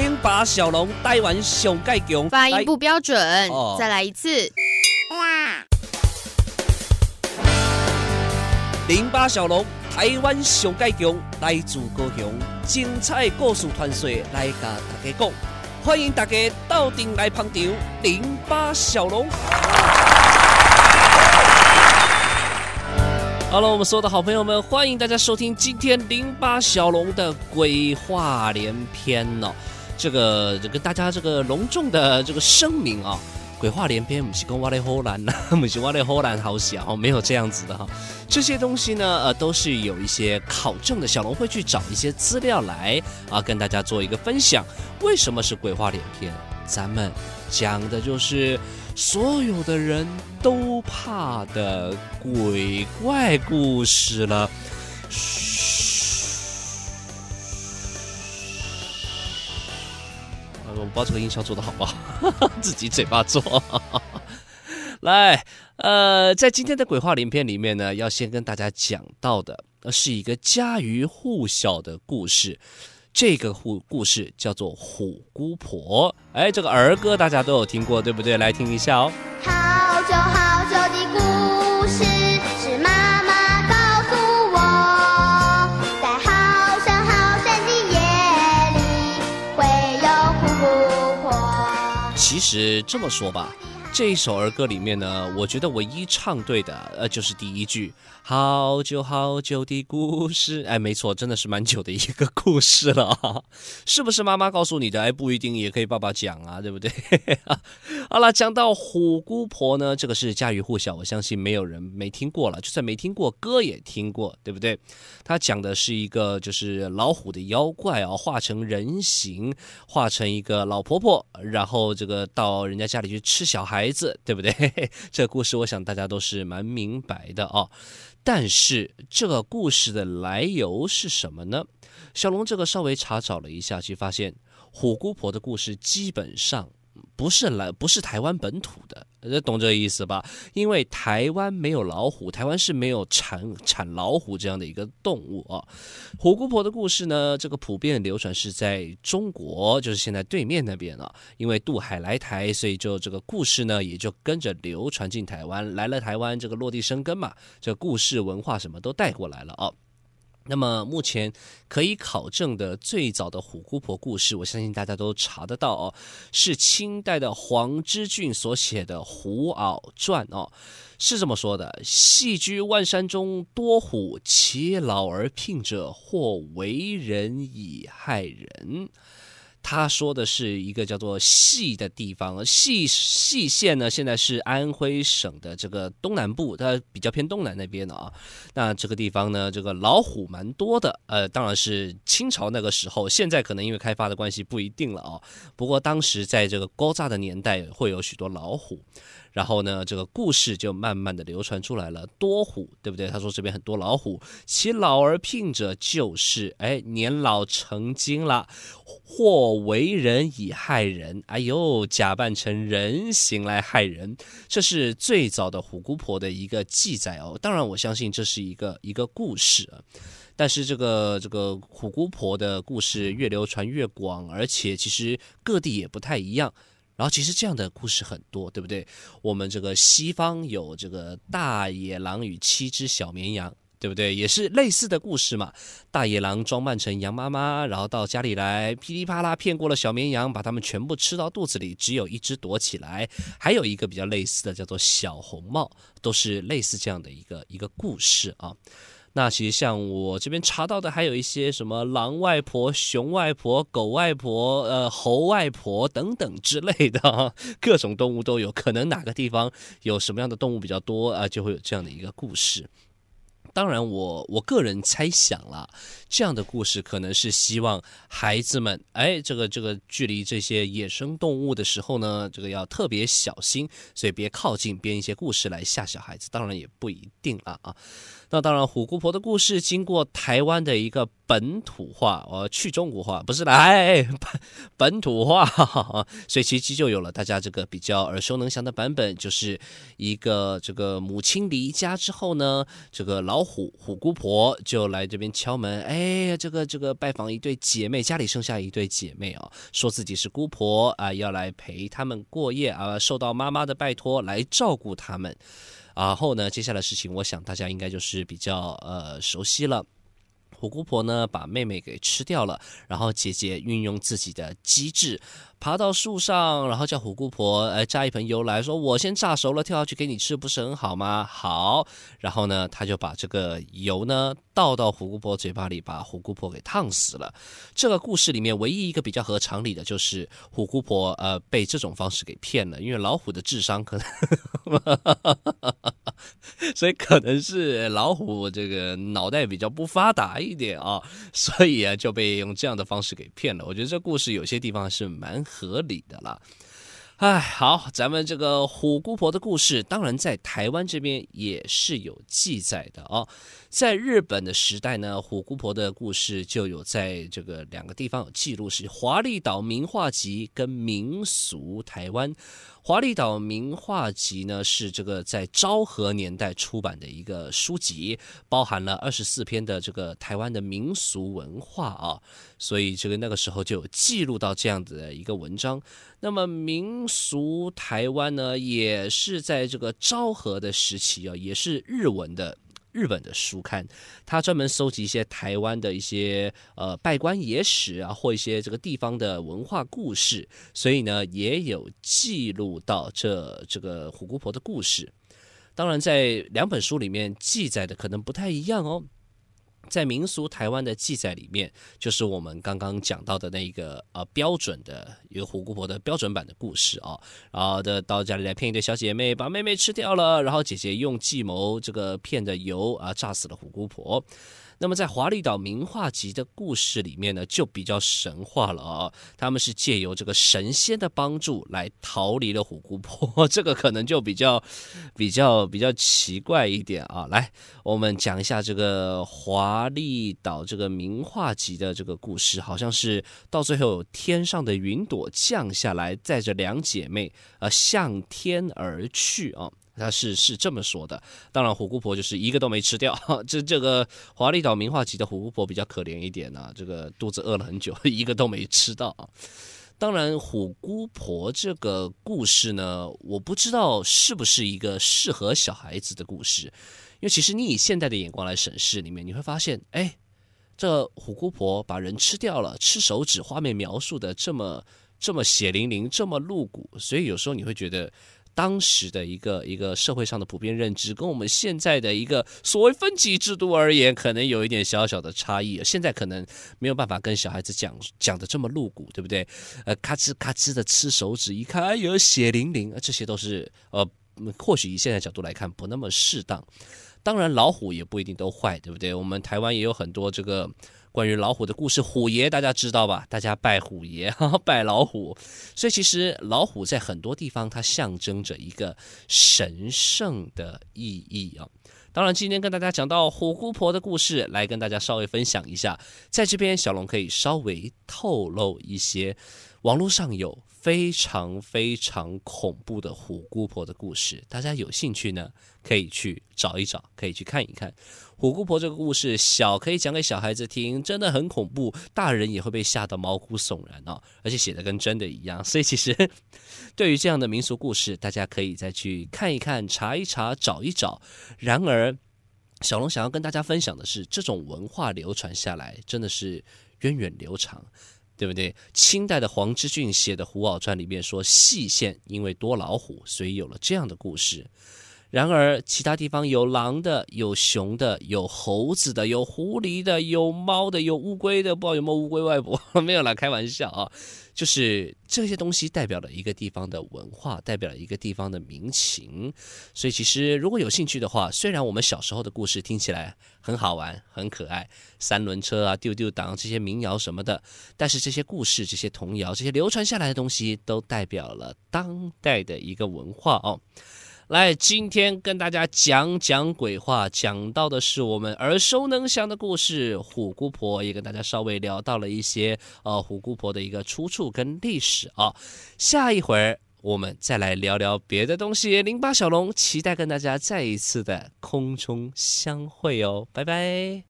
零八小龙台湾上盖强，发音不标准，哦、再来一次。哇零八小龙台湾上盖强，来自高雄，精彩故事传说来甲大家讲，欢迎大家到店来捧场。零八小龙。好了，我们所有的好朋友们，欢迎大家收听今天零八小龙的鬼话连篇哦。这个这个大家这个隆重的这个声明啊，鬼话连篇，不是跟我的荷兰呐，不是我的荷兰好小，没有这样子的哈。这些东西呢，呃，都是有一些考证的，小龙会去找一些资料来啊，跟大家做一个分享。为什么是鬼话连篇？咱们讲的就是。所有的人都怕的鬼怪故事了。我不知道这个音效做的好不好，自己嘴巴做。来，呃，在今天的鬼话连篇里面呢，要先跟大家讲到的，是一个家喻户晓的故事。这个故故事叫做虎姑婆，哎，这个儿歌大家都有听过，对不对？来听一下哦。好久其实这么说吧。这一首儿歌里面呢，我觉得唯一唱对的，呃，就是第一句“好久好久的故事”。哎，没错，真的是蛮久的一个故事了啊，是不是妈妈告诉你的？哎，不一定，也可以爸爸讲啊，对不对？好了，讲到虎姑婆呢，这个是家喻户晓，我相信没有人没听过了，就算没听过歌也听过，对不对？他讲的是一个就是老虎的妖怪啊，化成人形，化成一个老婆婆，然后这个到人家家里去吃小孩。孩子，对不对？这故事我想大家都是蛮明白的哦。但是这个故事的来由是什么呢？小龙这个稍微查找了一下，就发现虎姑婆的故事基本上。不是来，不是台湾本土的，懂这意思吧？因为台湾没有老虎，台湾是没有产产老虎这样的一个动物啊。虎姑婆的故事呢，这个普遍流传是在中国，就是现在对面那边啊。因为渡海来台，所以就这个故事呢，也就跟着流传进台湾，来了台湾这个落地生根嘛，这故事文化什么都带过来了啊。那么目前可以考证的最早的虎姑婆故事，我相信大家都查得到哦，是清代的黄之俊所写的《虎媪传》哦，是这么说的：戏居万山中多虎，其老而聘者，或为人以害人。他说的是一个叫做细的地方，细细县呢，现在是安徽省的这个东南部，它比较偏东南那边的啊。那这个地方呢，这个老虎蛮多的，呃，当然是清朝那个时候，现在可能因为开发的关系不一定了啊。不过当时在这个古早的年代，会有许多老虎。然后呢，这个故事就慢慢的流传出来了。多虎，对不对？他说这边很多老虎，其老而聘者，就是哎年老成精了，或为人以害人。哎呦，假扮成人形来害人，这是最早的虎姑婆的一个记载哦。当然，我相信这是一个一个故事啊。但是这个这个虎姑婆的故事越流传越广，而且其实各地也不太一样。然后其实这样的故事很多，对不对？我们这个西方有这个大野狼与七只小绵羊，对不对？也是类似的故事嘛。大野狼装扮成羊妈妈，然后到家里来，噼里啪啦骗过了小绵羊，把它们全部吃到肚子里，只有一只躲起来。还有一个比较类似的叫做小红帽，都是类似这样的一个一个故事啊。那其实像我这边查到的，还有一些什么狼外婆、熊外婆、狗外婆、呃猴外婆等等之类的，各种动物都有。可能哪个地方有什么样的动物比较多啊，就会有这样的一个故事。当然我，我个人猜想了，这样的故事可能是希望孩子们，哎，这个这个距离这些野生动物的时候呢，这个要特别小心，所以别靠近，编一些故事来吓小孩子。当然也不一定了啊。那当然，虎姑婆的故事经过台湾的一个本土化，呃，去中国化，不是来本本土化，所以其实就有了大家这个比较耳熟能详的版本，就是一个这个母亲离家之后呢，这个老虎虎虎姑婆就来这边敲门，哎，这个这个拜访一对姐妹，家里剩下一对姐妹啊，说自己是姑婆啊，要来陪他们过夜啊，受到妈妈的拜托来照顾他们。然后呢，接下来事情，我想大家应该就是比较呃熟悉了。虎姑婆呢，把妹妹给吃掉了，然后姐姐运用自己的机智，爬到树上，然后叫虎姑婆呃榨一盆油来说：“我先炸熟了，跳下去给你吃，不是很好吗？”好，然后呢，他就把这个油呢倒到虎姑婆嘴巴里，把虎姑婆给烫死了。这个故事里面唯一一个比较合常理的就是虎姑婆呃被这种方式给骗了，因为老虎的智商可能。所以可能是老虎这个脑袋比较不发达一点啊，所以啊就被用这样的方式给骗了。我觉得这故事有些地方是蛮合理的啦。哎，好，咱们这个虎姑婆的故事，当然在台湾这边也是有记载的哦。在日本的时代呢，虎姑婆的故事就有在这个两个地方有记录，是《华丽岛名画集》跟《民俗台湾》。《华丽岛名画集》呢是这个在昭和年代出版的一个书籍，包含了二十四篇的这个台湾的民俗文化啊，所以这个那个时候就有记录到这样子的一个文章。那么《民俗台湾》呢，也是在这个昭和的时期啊，也是日文的。日本的书刊，他专门搜集一些台湾的一些呃稗官野史啊，或一些这个地方的文化故事，所以呢也有记录到这这个虎姑婆的故事。当然，在两本书里面记载的可能不太一样哦。在民俗台湾的记载里面，就是我们刚刚讲到的那一个呃标准的一个虎姑婆的标准版的故事啊，然后的到家里来骗一对小姐妹，把妹妹吃掉了，然后姐姐用计谋这个骗的油啊炸死了虎姑婆。那么在《华丽岛名画集》的故事里面呢，就比较神话了啊。他们是借由这个神仙的帮助来逃离了虎姑婆，这个可能就比较比较比较奇怪一点啊。来，我们讲一下这个《华丽岛》这个名画集的这个故事，好像是到最后天上的云朵降下来，载着两姐妹呃向天而去啊。他是是这么说的，当然虎姑婆就是一个都没吃掉。这这个华丽岛名画集的虎姑婆比较可怜一点啊，这个肚子饿了很久，一个都没吃到啊。当然虎姑婆这个故事呢，我不知道是不是一个适合小孩子的故事，因为其实你以现代的眼光来审视里面，你会发现，哎，这虎姑婆把人吃掉了，吃手指，画面描述的这么这么血淋淋，这么露骨，所以有时候你会觉得。当时的一个一个社会上的普遍认知，跟我们现在的一个所谓分级制度而言，可能有一点小小的差异。现在可能没有办法跟小孩子讲讲的这么露骨，对不对？呃，咔吱咔吱的吃手指，一看，哎呦，血淋淋，这些都是呃，或许以现在角度来看不那么适当。当然，老虎也不一定都坏，对不对？我们台湾也有很多这个。关于老虎的故事，虎爷大家知道吧？大家拜虎爷，拜老虎。所以其实老虎在很多地方它象征着一个神圣的意义啊。当然，今天跟大家讲到虎姑婆的故事，来跟大家稍微分享一下。在这边，小龙可以稍微透露一些，网络上有非常非常恐怖的虎姑婆的故事，大家有兴趣呢，可以去找一找，可以去看一看。虎姑婆这个故事，小可以讲给小孩子听，真的很恐怖，大人也会被吓得毛骨悚然哦，而且写的跟真的一样。所以其实对于这样的民俗故事，大家可以再去看一看、查一查、找一找。然而，小龙想要跟大家分享的是，这种文化流传下来真的是源远流长，对不对？清代的黄之俊写的《虎誥传》里面说，细县因为多老虎，所以有了这样的故事。然而，其他地方有狼的，有熊的，有猴子的，有狐狸的，有猫的，有乌龟的，不知道有没有乌龟外婆？没有啦，开玩笑啊！就是这些东西代表了一个地方的文化，代表了一个地方的民情。所以，其实如果有兴趣的话，虽然我们小时候的故事听起来很好玩、很可爱，三轮车啊、丢丢当这些民谣什么的，但是这些故事、这些童谣、这些流传下来的东西，都代表了当代的一个文化哦。来，今天跟大家讲讲鬼话，讲到的是我们耳熟能详的故事——虎姑婆，也跟大家稍微聊到了一些呃虎姑婆的一个出处跟历史啊。下一会儿我们再来聊聊别的东西。零八小龙期待跟大家再一次的空中相会哦，拜拜。